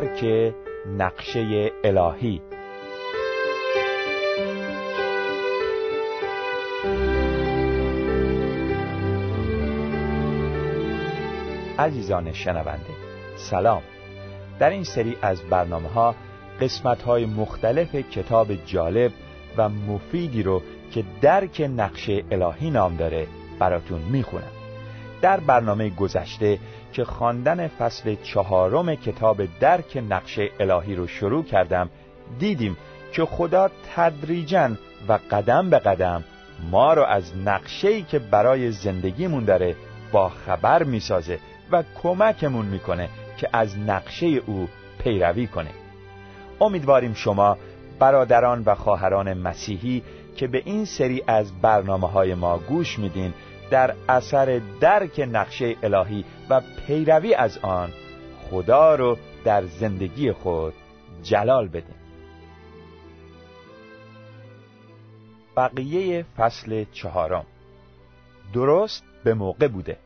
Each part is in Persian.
درک نقشه الهی. عزیزان شنونده سلام. در این سری از برنامه ها قسمت های مختلف کتاب جالب و مفیدی رو که درک نقشه الهی نام داره براتون می‌خونم. در برنامه گذشته که خواندن فصل چهارم کتاب درک نقشه الهی رو شروع کردم دیدیم که خدا تدریجا و قدم به قدم ما رو از نقشه‌ای که برای زندگیمون داره با خبر می‌سازه و کمکمون می‌کنه که از نقشه او پیروی کنه. امیدواریم شما برادران و خواهران مسیحی که به این سری از برنامه های ما گوش میدین در اثر درک نقشه الهی و پیروی از آن خدا رو در زندگی خود جلال بدین بقیه فصل چهارم درست به موقع بوده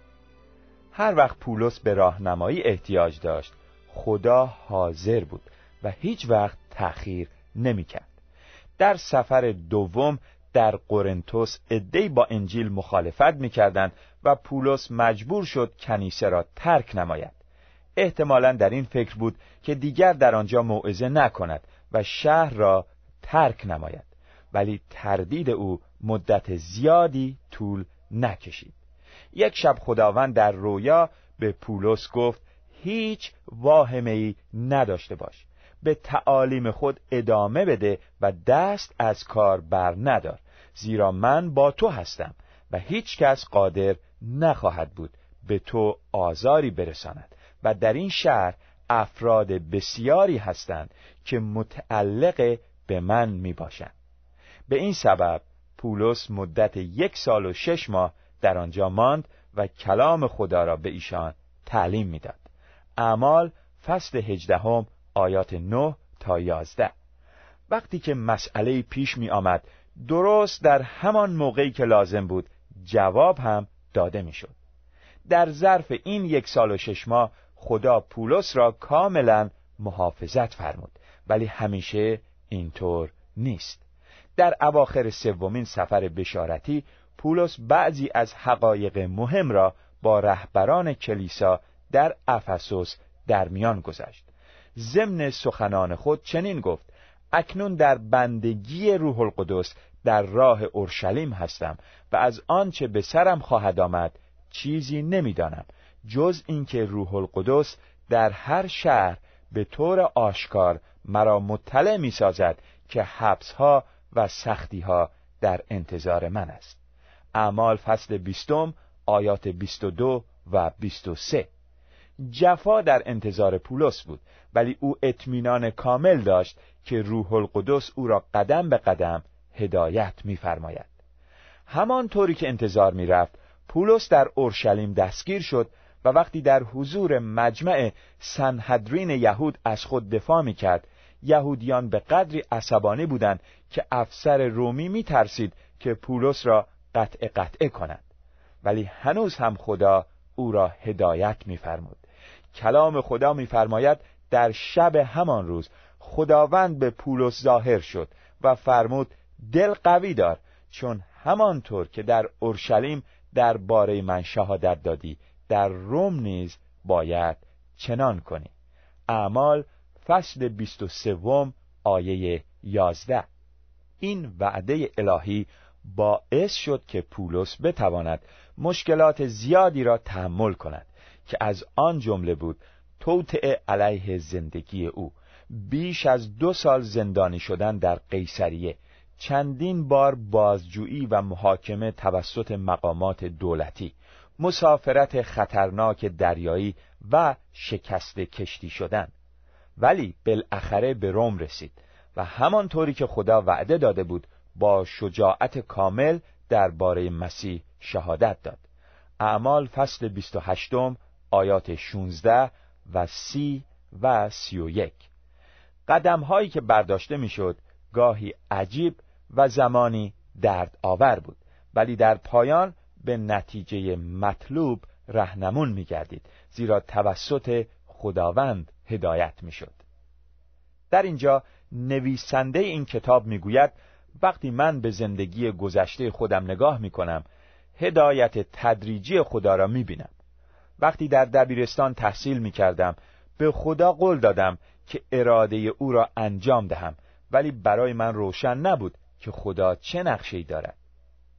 هر وقت پولس به راهنمایی احتیاج داشت خدا حاضر بود و هیچ وقت تأخیر نمی‌کرد. در سفر دوم در قرنتوس ادهی با انجیل مخالفت می‌کردند و پولس مجبور شد کنیسه را ترک نماید. احتمالا در این فکر بود که دیگر در آنجا موعظه نکند و شهر را ترک نماید. ولی تردید او مدت زیادی طول نکشید. یک شب خداوند در رویا به پولس گفت هیچ واهمه ای نداشته باش. به تعالیم خود ادامه بده و دست از کار بر ندار زیرا من با تو هستم و هیچ کس قادر نخواهد بود به تو آزاری برساند و در این شهر افراد بسیاری هستند که متعلق به من می باشند به این سبب پولس مدت یک سال و شش ماه در آنجا ماند و کلام خدا را به ایشان تعلیم می‌داد. اعمال فصل هجدهم آیات 9 تا 11 وقتی که مسئله پیش می آمد درست در همان موقعی که لازم بود جواب هم داده می‌شد. در ظرف این یک سال و شش ماه خدا پولس را کاملا محافظت فرمود. ولی همیشه اینطور نیست. در اواخر سومین سفر بشارتی پولس بعضی از حقایق مهم را با رهبران کلیسا در افسوس در میان گذاشت. ضمن سخنان خود چنین گفت اکنون در بندگی روح القدس در راه اورشلیم هستم و از آنچه به سرم خواهد آمد چیزی نمی‌دانم جز اینکه روح القدس در هر شهر به طور آشکار مرا مطلع می سازد که حبس ها و سختی ها در انتظار من است. اعمال فصل بیستم آیات 22 و 23 جفا در انتظار پولس بود ولی او اطمینان کامل داشت که روح القدس او را قدم به قدم هدایت می‌فرماید. همانطوری که انتظار می‌رفت پولس در اورشلیم دستگیر شد و وقتی در حضور مجمع سنهدرین یهود از خود دفاع می‌کرد یهودیان به قدری عصبانی بودند که افسر رومی میترسید که پولس را قطع قطعه کند ولی هنوز هم خدا او را هدایت میفرمود کلام خدا میفرماید در شب همان روز خداوند به پولس ظاهر شد و فرمود دل قوی دار چون همانطور که در اورشلیم باره من شهادت دادی در روم نیز باید چنان کنی. اعمال فصل بیست و سوم آیه یازده. این وعده الهی باعث شد که پولس بتواند مشکلات زیادی را تحمل کند. که از آن جمله بود توطعه علیه زندگی او. بیش از دو سال زندانی شدن در قیصریه. چندین بار بازجویی و محاکمه توسط مقامات دولتی. مسافرت خطرناک دریایی و شکست کشتی شدن. ولی بالاخره به روم رسید و همانطوری که خدا وعده داده بود با شجاعت کامل درباره مسیح شهادت داد. اعمال فصل 28 آیات 16 و 30 و 31 قدم هایی که برداشته می‌شد گاهی عجیب و زمانی درد آور بود ولی در پایان به نتیجه مطلوب رهنمون می گردید زیرا توسط خداوند هدایت می‌شد. در اینجا نویسنده این کتاب می‌گوید وقتی من به زندگی گذشته خودم نگاه می‌کنم هدایت تدریجی خدا را می‌بینم وقتی در دبیرستان تحصیل می‌کردم به خدا قول دادم که اراده او را انجام دهم ولی برای من روشن نبود که خدا چه نقشه‌ای دارد.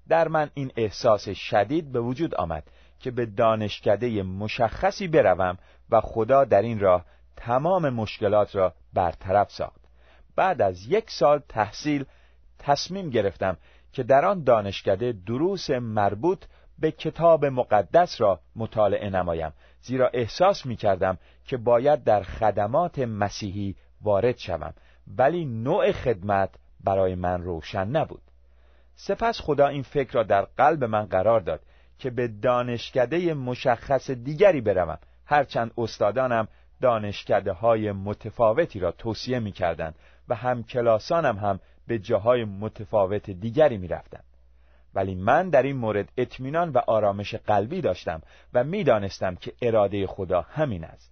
در من این احساس شدید به وجود آمد که به دانشکده مشخصی بروم و خدا در این راه تمام مشکلات را برطرف ساخت. بعد از یک سال تحصیل تصمیم گرفتم که در آن دانشکده دروس مربوط به کتاب مقدس را مطالعه نمایم. زیرا احساس می کردم که باید در خدمات مسیحی وارد شوم. ولی نوع خدمت برای من روشن نبود. سپس خدا این فکر را در قلب من قرار داد که به دانشکده مشخص دیگری بروم. هرچند استادانم دانشکده های متفاوتی را توصیه می کردن و هم کلاسانم هم به جاهای متفاوت دیگری می رفتن. ولی من در این مورد اطمینان و آرامش قلبی داشتم و می‌دانستم که اراده خدا همین است.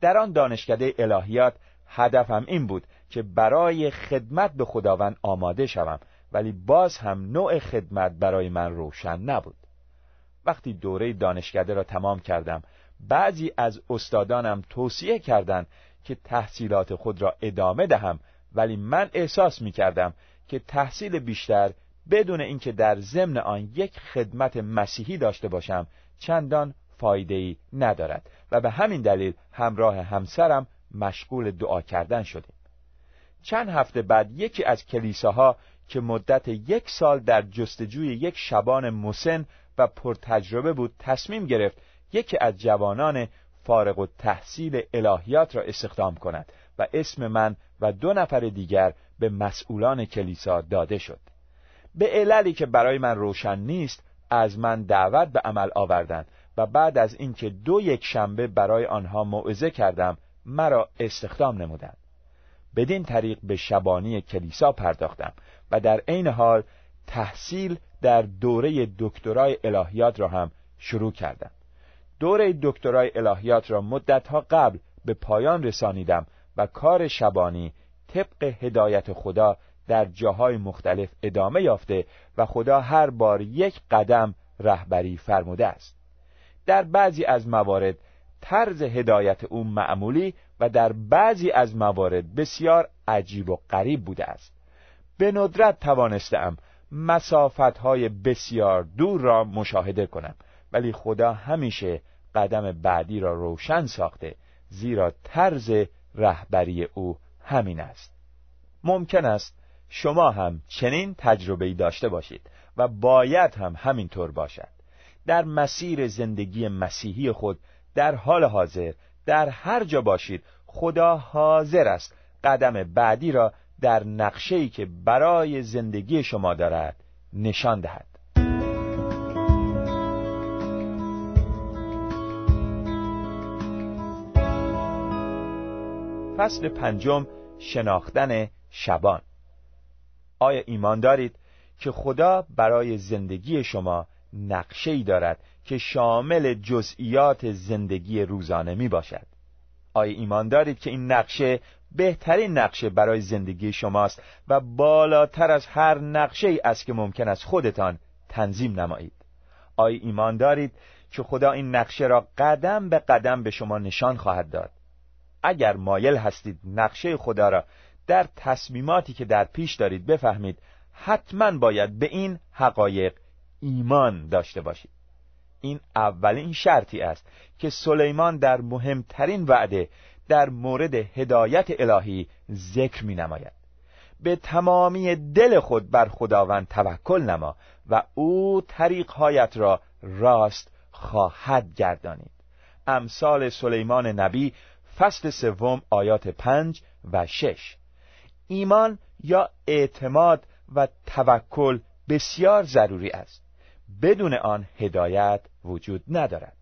در آن دانشکده الهیات هدفم این بود که برای خدمت به خداوند آماده شوم ولی باز هم نوع خدمت برای من روشن نبود. وقتی دوره دانشکده را تمام کردم بعضی از استادانم توصیه کردند که تحصیلات خود را ادامه دهم ولی من احساس می کردم که تحصیل بیشتر بدون اینکه در ضمن آن یک خدمت مسیحی داشته باشم چندان فایده ای ندارد. و به همین دلیل همراه همسرم مشغول دعا کردن شدیم. چند هفته بعد یکی از کلیساها که مدت یک سال در جستجوی یک شبان مسن و پرتجربه بود تصمیم گرفت یکی از جوانان فارغ و تحصیل الهیات را استخدام کند و اسم من و دو نفر دیگر به مسئولان کلیسا داده شد. به عللی که برای من روشن نیست از من دعوت به عمل آوردند و بعد از اینکه دو یک شنبه برای آنها موعظه کردم مرا استخدام نمودند. بدین طریق به شبانی کلیسا پرداختم و در عین حال تحصیل در دوره دکترای الهیات را هم شروع کردم. دوره دکترای الهیات را مدتها قبل به پایان رسانیدم و کار شبانی طبق هدایت خدا در جاهای مختلف ادامه یافته و خدا هر بار یک قدم رهبری فرموده است. در بعضی از موارد طرز هدایت او معمولی و در بعضی از موارد بسیار عجیب و غریب بوده است. به ندرت توانستم مسافت های بسیار دور را مشاهده کنم ولی خدا همیشه قدم بعدی را روشن ساخته زیرا طرز رهبری او همین است. ممکن است شما هم چنین تجربه داشته باشید و باید هم همینطور باشد. در مسیر زندگی مسیحی خود در حال حاضر در هر جا باشید خدا حاضر است قدم بعدی را در نقشه‌ای که برای زندگی شما دارد نشان دهد. فصل پنجم شناختن شبان. آیا ایمان دارید که خدا برای زندگی شما نقشه ای دارد که شامل جزئیات زندگی روزانه می باشد آیا ایمان دارید که این نقشه بهترین نقشه برای زندگی شماست و بالاتر از هر نقشه ای است که ممکن است خودتان تنظیم نمایید؟ آیا ایمان دارید که خدا این نقشه را قدم به قدم به شما نشان خواهد داد؟ اگر مایل هستید نقشه خدا را در تصمیماتی که در پیش دارید بفهمید حتما باید به این حقایق ایمان داشته باشید. این اولین شرطی است که سلیمان در مهمترین وعده در مورد هدایت الهی ذکر می نماید به تمامی دل خود بر خداوند توکل نما و او طریقهایت را راست خواهد گردانید. امثال سلیمان نبی فصل سوم آیات پنج و شش. ایمان یا اعتماد و توکل بسیار ضروری است. بدون آن هدایت وجود ندارد.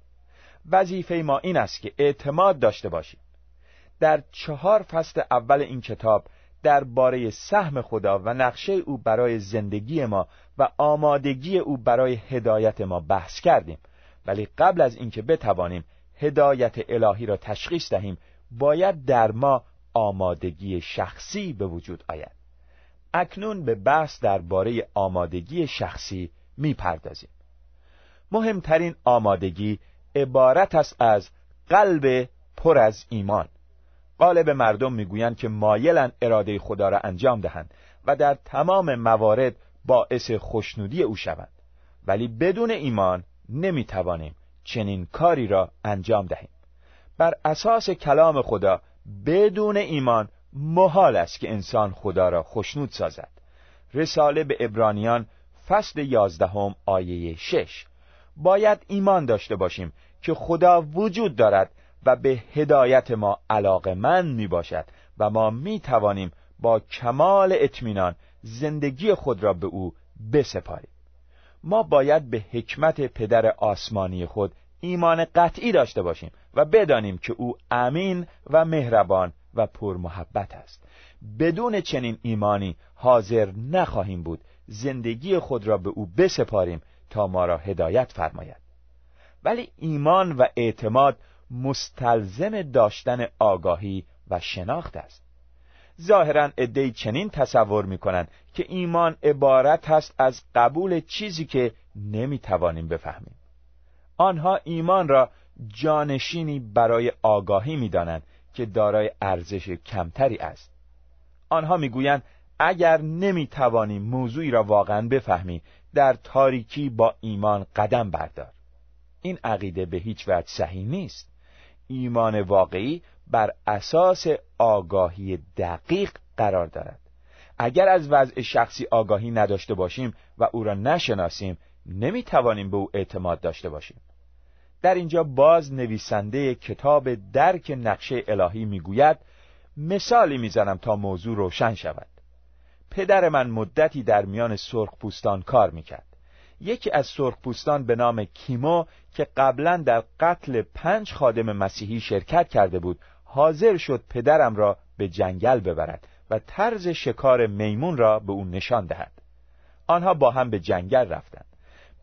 وظیفه ما این است که اعتماد داشته باشیم. در چهار فصل اول این کتاب درباره سهم خدا و نقشه او برای زندگی ما و آمادگی او برای هدایت ما بحث کردیم. ولی قبل از اینکه بتوانیم هدایت الهی را تشخیص دهیم باید در ما آمادگی شخصی به وجود آید. اکنون به بحث درباره آمادگی شخصی می‌پردازیم. مهمترین آمادگی عبارت است از قلب پر از ایمان. غالب مردم می‌گویند که مایلن اراده خدا را انجام دهند و در تمام موارد باعث خوشنودی او شوند. ولی بدون ایمان نمی‌توانیم چنین کاری را انجام دهیم. بر اساس کلام خدا بدون ایمان محال است که انسان خدا را خوشنود سازد. رساله به ابرانیان فصل یازدهم آیه شش. باید ایمان داشته باشیم که خدا وجود دارد و به هدایت ما علاقه من می باشد و ما می توانیم با کمال اطمینان زندگی خود را به او بسپاریم. ما باید به حکمت پدر آسمانی خود ایمان قطعی داشته باشیم و بدانیم که او امین و مهربان و پرمحبت است. بدون چنین ایمانی حاضر نخواهیم بود زندگی خود را به او بسپاریم تا ما را هدایت فرماید. ولی ایمان و اعتماد مستلزم داشتن آگاهی و شناخت است. ظاهرا عدهای چنین تصور می‌کنند که ایمان عبارت است از قبول چیزی که نمی‌توانیم بفهمیم. آنها ایمان را جانشینی برای آگاهی می‌دانند که دارای ارزش کمتری است. آنها می‌گویند اگر نمی‌توانی موضوعی را واقعا بفهمی در تاریکی با ایمان قدم بردار. این عقیده به هیچ وجه صحیح نیست. ایمان واقعی بر اساس آگاهی دقیق قرار دارد. اگر از وضع شخصی آگاهی نداشته باشیم و او را نشناسیم نمی‌توانیم به او اعتماد داشته باشیم. در اینجا باز نویسنده کتاب درک نقشه الهی می‌گوید مثالی می‌زنم تا موضوع روشن شود. پدر من مدتی در میان سرخ پوستان کار می‌کرد. یکی از سرخپوستان به نام کیمو که قبلا در قتل پنج خادم مسیحی شرکت کرده بود حاضر شد پدرم را به جنگل ببرد و طرز شکار میمون را به او نشان دهد. آنها با هم به جنگل رفتند.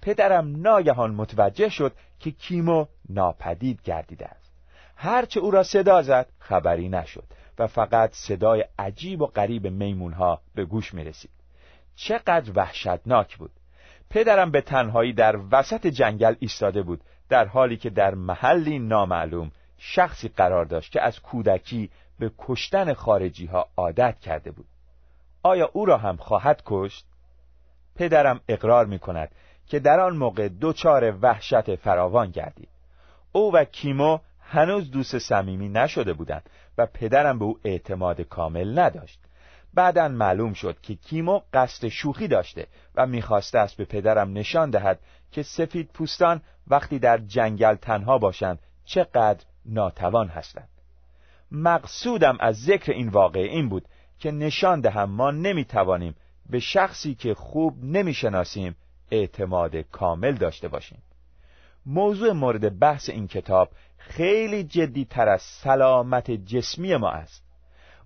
پدرم ناگهان متوجه شد که کیمو ناپدید گردیده است. هرچه او را صدا زد خبری نشد و فقط صدای عجیب و غریب میمونها به گوش می رسید چقدر وحشتناک بود. پدرم به تنهایی در وسط جنگل ایستاده بود در حالی که در محلی نامعلوم شخصی قرار داشت که از کودکی به کشتن خارجی ها عادت کرده بود. آیا او را هم خواهد کشت؟ پدرم اقرار می کند که در آن موقع دوچار وحشت فراوان گردید. او و کیمو هنوز دوست صمیمی نشده بودند و پدرم به او اعتماد کامل نداشت. بعدا معلوم شد که کیمو قصد شوخی داشته و می‌خواسته است به پدرم نشان دهد که سفید پوستان وقتی در جنگل تنها باشند چقدر ناتوان هستند. مقصودم از ذکر این واقعه این بود که نشان دهم ما نمی‌توانیم به شخصی که خوب نمی‌شناسیم اعتماد کامل داشته باشیم موضوع مورد بحث این کتاب خیلی جدی تر از سلامت جسمی ما است.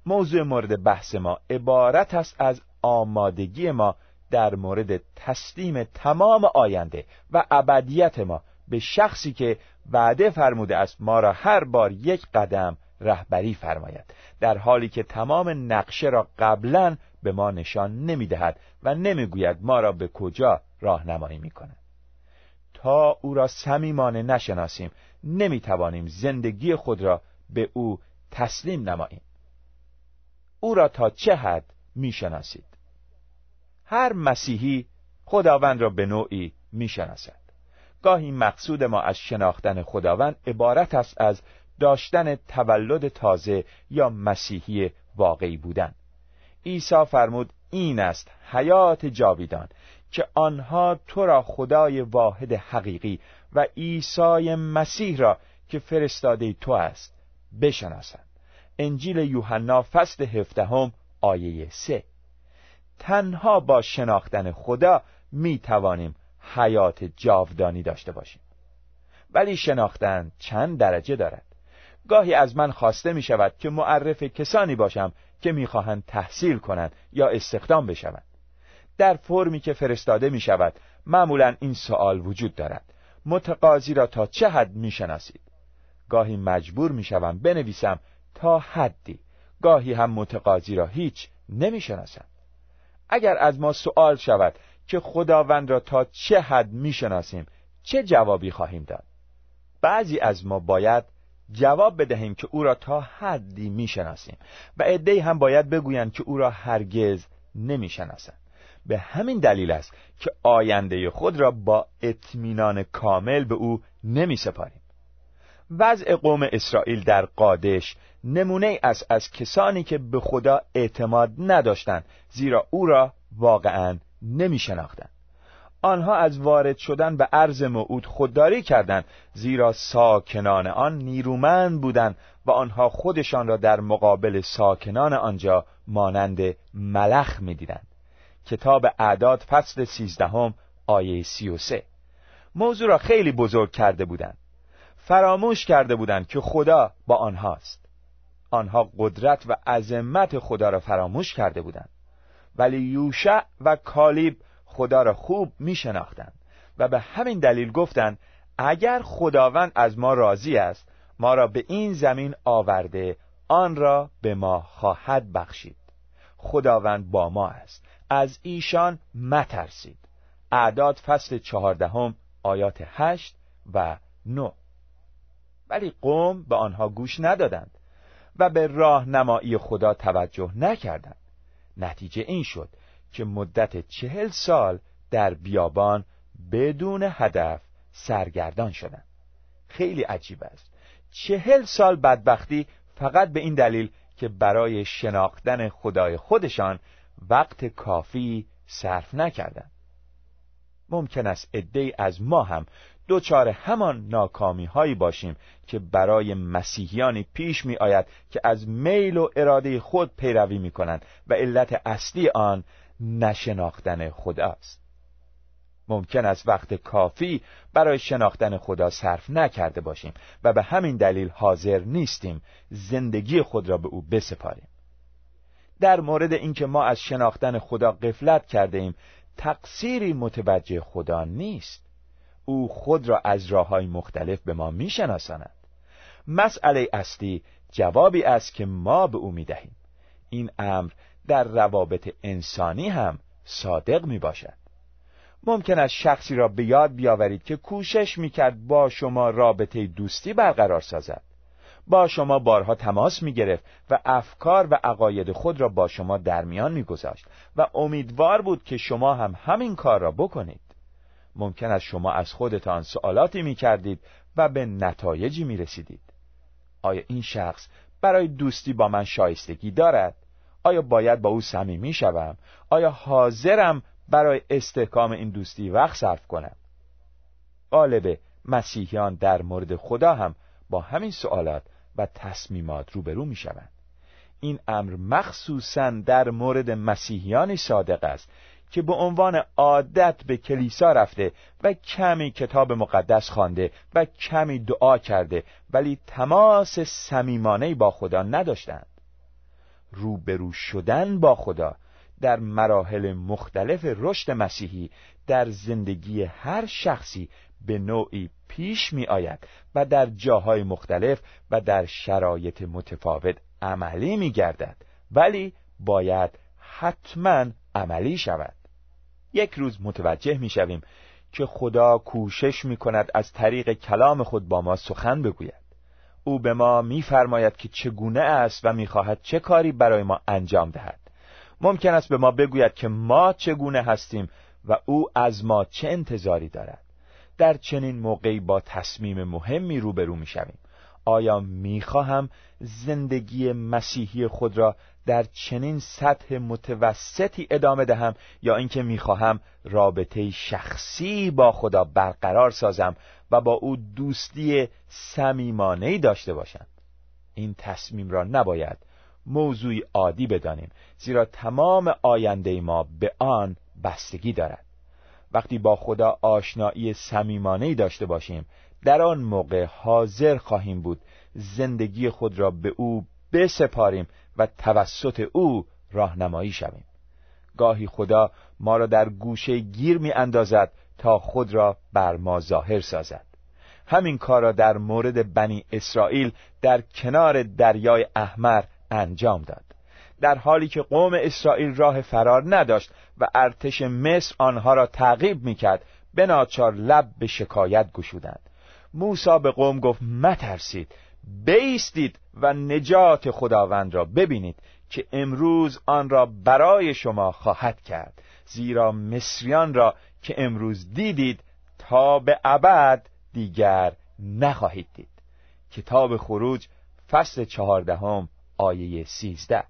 موضوع مورد بحث ما عبارت است از آمادگی ما در مورد تسلیم تمام آینده و ابدیت ما به شخصی که وعده فرموده است ما را هر بار یک قدم رهبری فرماید. در حالی که تمام نقشه را قبلا به ما نشان نمی‌دهد و نمی‌گوید ما را به کجا راهنمایی می‌کند تا او را صمیمانه نشناسیم نمی‌توانیم زندگی خود را به او تسلیم نماییم. او را تا چه حد می‌شناسید؟ هر مسیحی خداوند را به نوعی می‌شناسد. گاهی مقصود ما از شناختن خداوند عبارت است از داشتن تولد تازه یا مسیحی واقعی بودن. عیسی فرمود این است حیات جاویدان. که آنها تو را خدای واحد حقیقی و عیسی مسیح را که فرستاده تو است بشناسند. انجیل یوحنا فصل هفدهم آیه سه. تنها با شناختن خدا می توانیم حیات جاودانی داشته باشیم. ولی شناختن چند درجه دارد. گاهی از من خواسته می شود که معرف کسانی باشم که می‌خواهند تحصیل کنند یا استخدام بشوند. در فرمی که فرستاده می شود معمولا این سوال وجود دارد. متقاضی را تا چه حد می شناسید گاهی مجبور می‌شوم بنویسم تا حدی. گاهی هم متقاضی را هیچ نمی‌شناسم. اگر از ما سوال شود که خداوند را تا چه حد می‌شناسیم چه جوابی خواهیم داد؟ بعضی از ما باید جواب بدهیم که او را تا حدی می‌شناسیم و عدهای هم باید بگویند که او را هرگز نمی‌شناسند. به همین دلیل است که آینده خود را با اطمینان کامل به او نمی سپاریم. وضع قوم اسرائیل در قادش نمونه است از کسانی که به خدا اعتماد نداشتند زیرا او را واقعا نمی شناختند. آنها از وارد شدن به عرض موعود خودداری کردند زیرا ساکنان آن نیرومند بودند و آنها خودشان را در مقابل ساکنان آنجا مانند ملخ می‌دیدند کتاب اعداد فصل سیزدهم آیه سی و سه. موضوع را خیلی بزرگ کرده بودند. فراموش کرده بودند که خدا با آنهاست. آنها قدرت و عظمت خدا را فراموش کرده بودند. ولی یوشع و کالیب خدا را خوب می شناختند و به همین دلیل گفتند اگر خداوند از ما راضی است ما را به این زمین آورده آن را به ما خواهد بخشید. خداوند با ما است. از ایشان مترسید. اعداد فصل چهاردهم آیات هشت و نو. ولی قوم به آنها گوش ندادند و به راهنمایی خدا توجه نکردند. نتیجه این شد که مدت چهل سال در بیابان بدون هدف سرگردان شدند. خیلی عجیب است. چهل سال بدبختی فقط به این دلیل که برای شناختن خدای خودشان وقت کافی صرف نکردند ممکن است عده از ما هم دوچار همان ناکامی هایی باشیم که برای مسیحیانی پیش می آید که از میل و اراده خود پیروی می کنند و علت اصلی آن نشناختن خداست. ممکن است وقت کافی برای شناختن خدا صرف نکرده باشیم و به همین دلیل حاضر نیستیم زندگی خود را به او بسپاریم. در مورد اینکه ما از شناختن خدا قفلت کرده ایم تقصیری متوجه خدا نیست. او خود را از راه های مختلف به ما میشناساند. مسئله اصلی جوابی است که ما به او می‌دهیم. این امر در روابط انسانی هم صادق می باشد ممکن است شخصی را به یاد بیاورید که کوشش می‌کرد با شما رابطه دوستی برقرار سازد. با شما بارها تماس می گرفت و افکار و عقاید خود را با شما در میان می گذاشت و امیدوار بود که شما هم همین کار را بکنید ممکن است شما از خودتان سوالاتی می کردید و به نتایجی می رسیدید آیا این شخص برای دوستی با من شایستگی دارد؟ آیا باید با او صمیمی شوم؟ آیا حاضرم برای استحکام این دوستی وقت صرف کنم؟ غالب مسیحیان در مورد خدا هم با همین سوالات و تصمیمات روبرو می شوند. این امر مخصوصا در مورد مسیحیانی صادق است که به عنوان عادت به کلیسا رفته و کمی کتاب مقدس خوانده و کمی دعا کرده ولی تماس صمیمانه با خدا نداشتند روبرو شدن با خدا در مراحل مختلف رشد مسیحی در زندگی هر شخصی به نوعی پیش می آید و در جاهای مختلف و در شرایط متفاوت عملی می گردد ولی باید حتما عملی شود. یک روز متوجه می شویم که خدا کوشش می کند از طریق کلام خود با ما سخن بگوید. او به ما میفرماید که چگونه است و می‌خواهد چه کاری برای ما انجام دهد. ممکن است به ما بگوید که ما چگونه هستیم و او از ما چه انتظاری دارد. در چنین موقعی با تصمیم مهمی روبرو می‌شویم. آیا می‌خواهم زندگی مسیحی خود را در چنین سطح متوسطی ادامه دهم یا اینکه می‌خواهم رابطه شخصی با خدا برقرار سازم و با او دوستی صمیمانه داشته باشم؟ این تصمیم را نباید موضوعی عادی بدانیم زیرا تمام آینده ما به آن بستگی دارد. وقتی با خدا آشنایی صمیمانه داشته باشیم در آن موقع حاضر خواهیم بود زندگی خود را به او بسپاریم و توسط او راهنمایی شویم. گاهی خدا ما را در گوشه گیر می اندازد تا خود را بر ما ظاهر سازد. همین کار را در مورد بنی اسرائیل در کنار دریای احمر انجام داد. در حالی که قوم اسرائیل راه فرار نداشت و ارتش مصر آنها را تعقیب می‌کرد به ناچار لب به شکایت گشودند. موسا به قوم گفت مترسید بیستید و نجات خداوند را ببینید که امروز آن را برای شما خواهد کرد زیرا مصریان را که امروز دیدید تا به ابد دیگر نخواهید دید. کتاب خروج فصل چهاردهم آیه سیزده.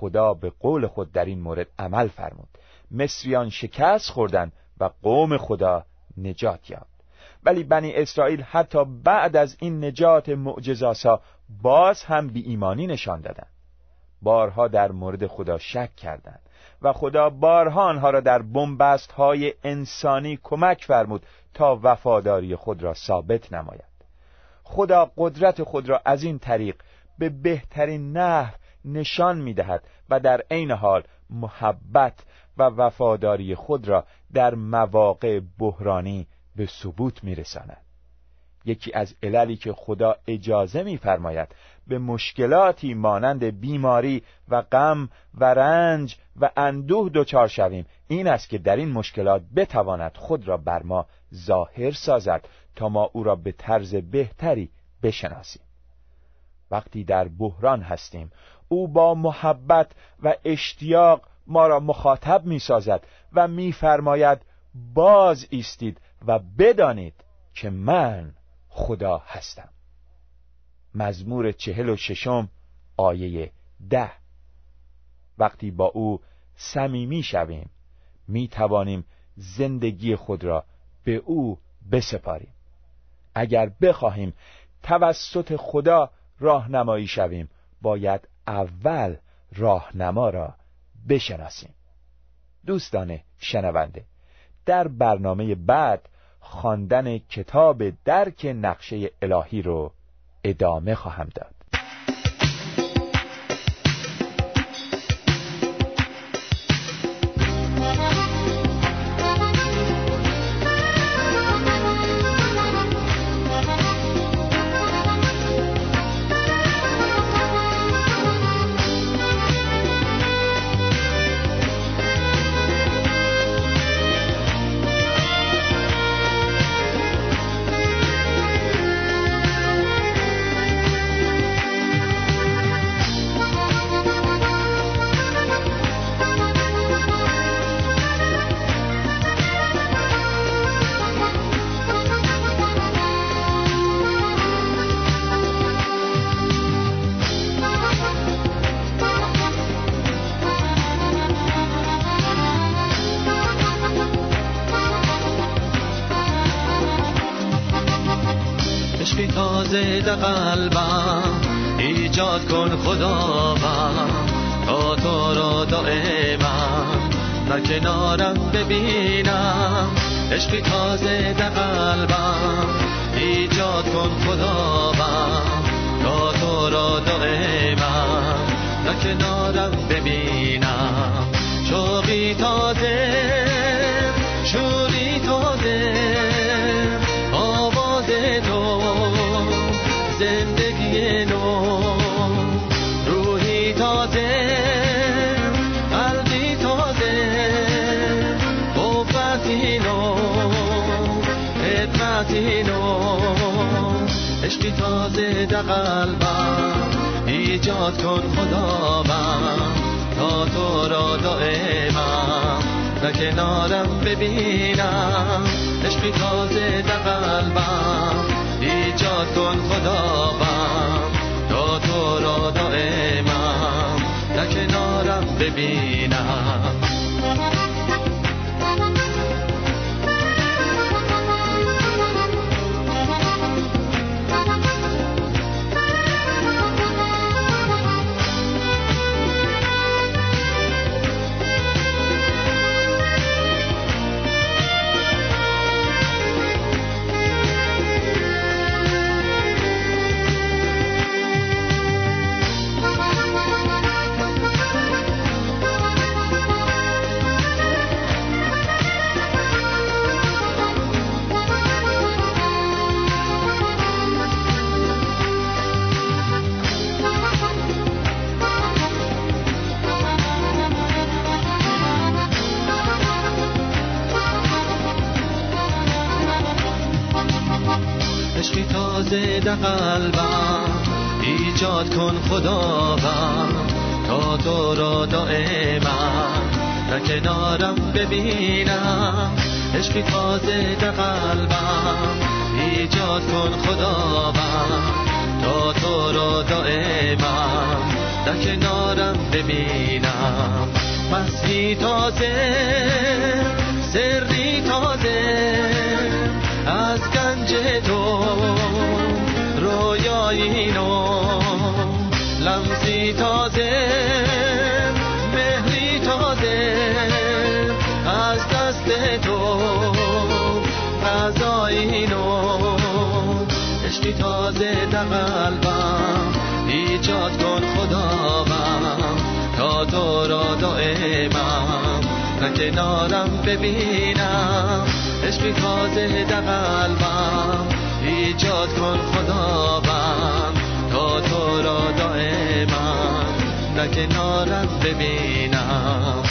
خدا به قول خود در این مورد عمل فرمود. مصریان شکست خوردند و قوم خدا نجات یافت. ولی بنی اسرائیل حتی بعد از این نجات معجزاسا باز هم بی ایمانی نشان دادند. بارها در مورد خدا شک کردند و خدا بارها آنها را در بنبست های انسانی کمک فرمود تا وفاداری خود را ثابت نماید. خدا قدرت خود را از این طریق به بهترین نحو نشان می دهد و در عین حال محبت و وفاداری خود را در مواقع بحرانی به ثبوت می رساند. یکی از عللی که خدا اجازه میفرماید به مشکلاتی مانند بیماری و غم و رنج و اندوه دچار شویم این است که در این مشکلات بتواند خود را بر ما ظاهر سازد تا ما او را به طرز بهتری بشناسیم وقتی در بحران هستیم او با محبت و اشتیاق ما را مخاطب می سازد و میفرماید باز ایستید و بدانید که من خدا هستم. مزمور چهل و ششم آیه ده. وقتی با او صمیمی شویم می توانیم زندگی خود را به او بسپاریم. اگر بخواهیم توسط خدا راهنمایی شویم باید اول راهنما را بشناسیم. دوستان شنونده در برنامه بعد خواندن کتاب درک نقشه الهی رو ادامه خواهم داد. قلبم ایجاد کن خداوند. تا تو را دائمم در کنارم ببینم. عشقی تازه در قلبم ایجاد کن خداوند. تا تو را دائمم در کنارم ببینم. شوقی تازه شوری تازه. قلبم ایجاد کن خداوند تا تو را دائمم. در کنارم ببینم عشقی تازه در قلبم. ایجاد کن خداوند تا تو را دائمم. در کنارم ببینم. ایجاد کن خداوند تا تو را دائما در کنارم ببینم. عشقی تازه در قلبم ایجاد کن خداوند تا تو را دائما در کنارم ببینم. مسیحی تازه سری تازه از گنج تو رویایی نو لمسی تازه مهری تازه از دست تو غذایی نو عشقی تازه در قلبم ایجاد کن خداوم تا تو را دائمم. و کنارم ببینم عشقی تازه در قلبم. ایجاد کن خداوم تا تو را دائمم و کنارم ببینم